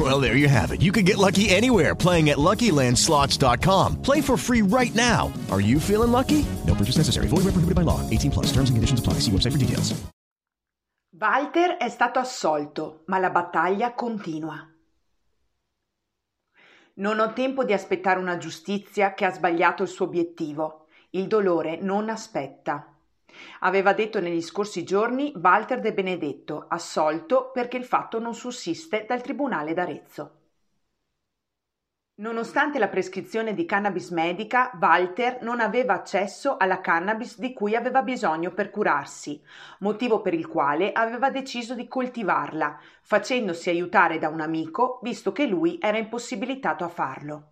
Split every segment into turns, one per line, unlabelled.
Well, there you have it. You can get lucky anywhere playing at LuckyLandSlots.com. Play for free right now. Are you feeling lucky? No purchase necessary. Void where prohibited by law. 18 plus. Terms and conditions apply. See website for details.
Walter è stato assolto, ma la battaglia continua. Non ho tempo di aspettare una giustizia che ha sbagliato il suo obiettivo. Il dolore non aspetta. Aveva detto negli scorsi giorni Walter De Benedetto, assolto perché il fatto non sussiste dal Tribunale d'Arezzo. Nonostante la prescrizione di cannabis medica, Walter non aveva accesso alla cannabis di cui aveva bisogno per curarsi, motivo per il quale aveva deciso di coltivarla, facendosi aiutare da un amico, visto che lui era impossibilitato a farlo.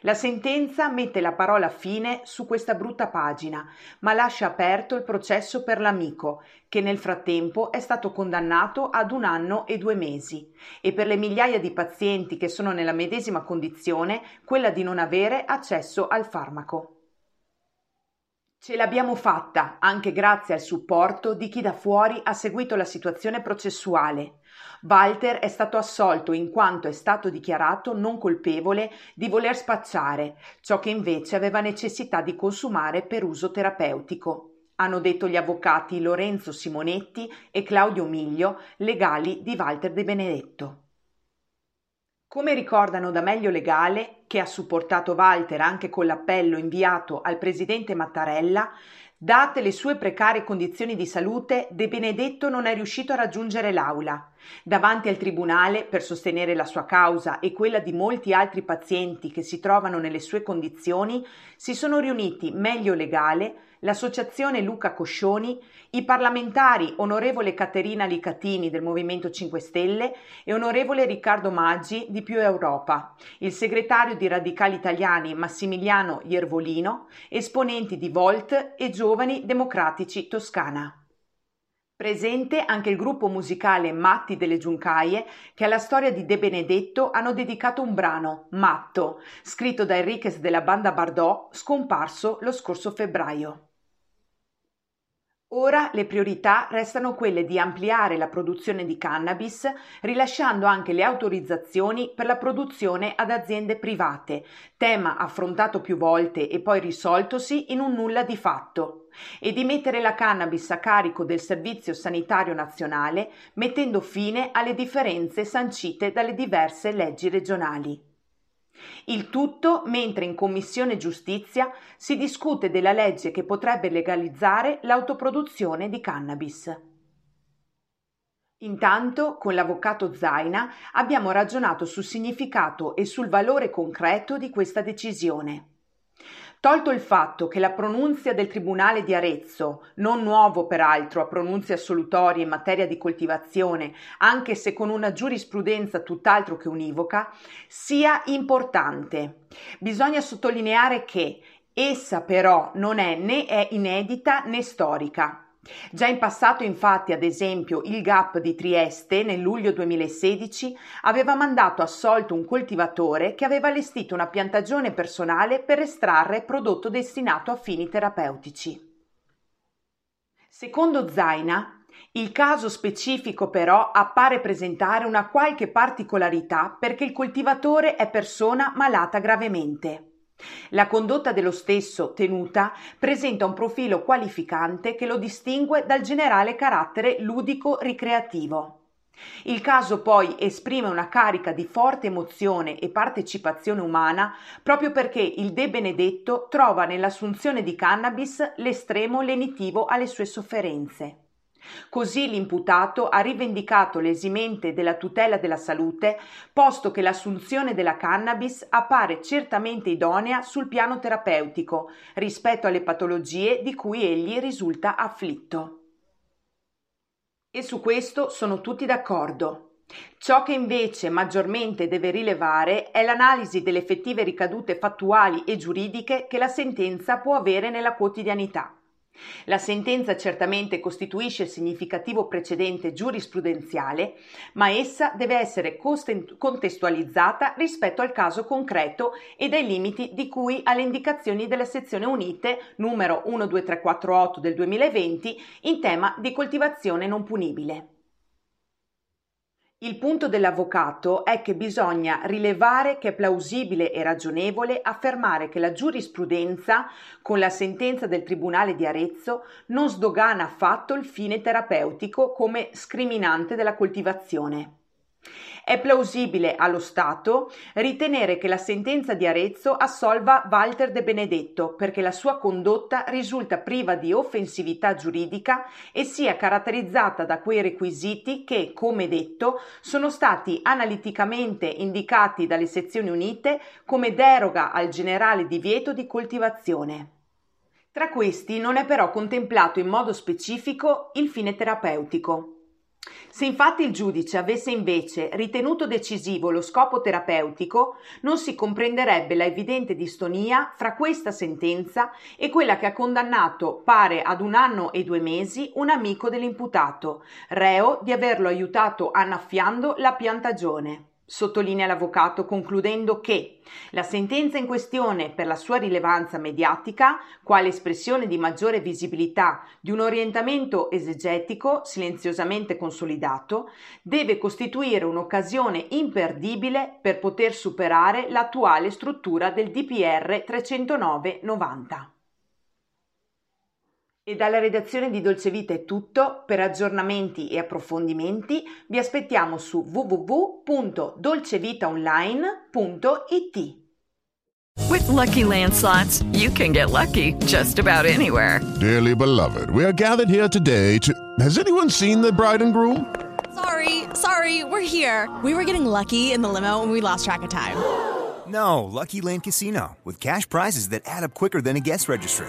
La sentenza mette la parola fine su questa brutta pagina, ma lascia aperto il processo per l'amico, che nel frattempo è stato condannato ad un anno e due mesi, e per le migliaia di pazienti che sono nella medesima condizione, quella di non avere accesso al farmaco. Ce l'abbiamo fatta anche grazie al supporto di chi da fuori ha seguito la situazione processuale. Walter è stato assolto in quanto è stato dichiarato non colpevole di voler spacciare, ciò che invece aveva necessità di consumare per uso terapeutico. Hanno detto gli avvocati Lorenzo Simonetti e Claudio Miglio, legali di Walter De Benedetto. Come ricordano da Meglio Legale, che ha supportato Walter anche con l'appello inviato al presidente Mattarella, date le sue precarie condizioni di salute, De Benedetto non è riuscito a raggiungere l'aula. Davanti al tribunale, per sostenere la sua causa e quella di molti altri pazienti che si trovano nelle sue condizioni, si sono riuniti Meglio Legale, l'Associazione Luca Coscioni, i parlamentari onorevole Caterina Licatini del Movimento 5 Stelle e onorevole Riccardo Maggi di Più Europa, il segretario di Radicali Italiani Massimiliano Iervolino, esponenti di Volt e Giovani Democratici Toscana. Presente anche il gruppo musicale Matti delle Giuncaie che alla storia di De Benedetto hanno dedicato un brano, Matto, scritto da Enriquez della banda Bardot, scomparso lo scorso febbraio. Ora le priorità restano quelle di ampliare la produzione di cannabis, rilasciando anche le autorizzazioni per la produzione ad aziende private, tema affrontato più volte e poi risoltosi in un nulla di fatto, e di mettere la cannabis a carico del Servizio Sanitario Nazionale, mettendo fine alle differenze sancite dalle diverse leggi regionali. Il tutto mentre in Commissione Giustizia si discute della legge che potrebbe legalizzare l'autoproduzione di cannabis. Intanto, con l'avvocato Zaina abbiamo ragionato sul significato e sul valore concreto di questa decisione. Tolto il fatto che la pronunzia del Tribunale di Arezzo, non nuovo peraltro a pronunce assolutorie in materia di coltivazione, anche se con una giurisprudenza tutt'altro che univoca, sia importante. Bisogna sottolineare che essa però non è né è inedita né storica. Già in passato, infatti, ad esempio, il GAP di Trieste, nel luglio 2016, aveva mandato assolto un coltivatore che aveva allestito una piantagione personale per estrarre prodotto destinato a fini terapeutici. Secondo Zaina, il caso specifico però appare presentare una qualche particolarità perché il coltivatore è persona malata gravemente. La condotta dello stesso, tenuta, presenta un profilo qualificante che lo distingue dal generale carattere ludico-ricreativo. Il caso poi esprime una carica di forte emozione e partecipazione umana proprio perché il De Benedetto trova nell'assunzione di cannabis l'estremo lenitivo alle sue sofferenze. Così l'imputato ha rivendicato l'esimente della tutela della salute, posto che l'assunzione della cannabis appare certamente idonea sul piano terapeutico rispetto alle patologie di cui egli risulta afflitto. E su questo sono tutti d'accordo. Ciò che invece maggiormente deve rilevare è l'analisi delle effettive ricadute fattuali e giuridiche che la sentenza può avere nella quotidianità. La sentenza certamente costituisce significativo precedente giurisprudenziale, ma essa deve essere contestualizzata rispetto al caso concreto e dai limiti di cui alle indicazioni della sezione unite numero 12348 del 2020 in tema di coltivazione non punibile. Il punto dell'avvocato è che bisogna rilevare che è plausibile e ragionevole affermare che la giurisprudenza, con la sentenza del Tribunale di Arezzo, non sdogana affatto il fine terapeutico come scriminante della coltivazione. È plausibile allo Stato ritenere che la sentenza di Arezzo assolva Walter De Benedetto perché la sua condotta risulta priva di offensività giuridica e sia caratterizzata da quei requisiti che, come detto, sono stati analiticamente indicati dalle sezioni unite come deroga al generale divieto di coltivazione. Tra questi non è però contemplato in modo specifico il fine terapeutico. Se infatti il giudice avesse invece ritenuto decisivo lo scopo terapeutico, non si comprenderebbe la evidente distonia fra questa sentenza e quella che ha condannato, pare ad un anno e due mesi, un amico dell'imputato, reo di averlo aiutato annaffiando la piantagione. Sottolinea l'avvocato concludendo che la sentenza in questione, per la sua rilevanza mediatica, quale espressione di maggiore visibilità di un orientamento esegetico silenziosamente consolidato, deve costituire un'occasione imperdibile per poter superare l'attuale struttura del DPR 309-90. E dalla redazione di Dolce Vita è tutto. Per aggiornamenti e approfondimenti vi aspettiamo su www.dolcevitaonline.it.
With lucky landslots, you can get lucky just about anywhere.
Dearly beloved, we are gathered here today to. Has anyone seen the bride and groom?
Sorry, sorry, we're here. We were getting lucky in the limo and we lost track of time.
No, Lucky Land Casino, with cash prizes that add up quicker than a guest registry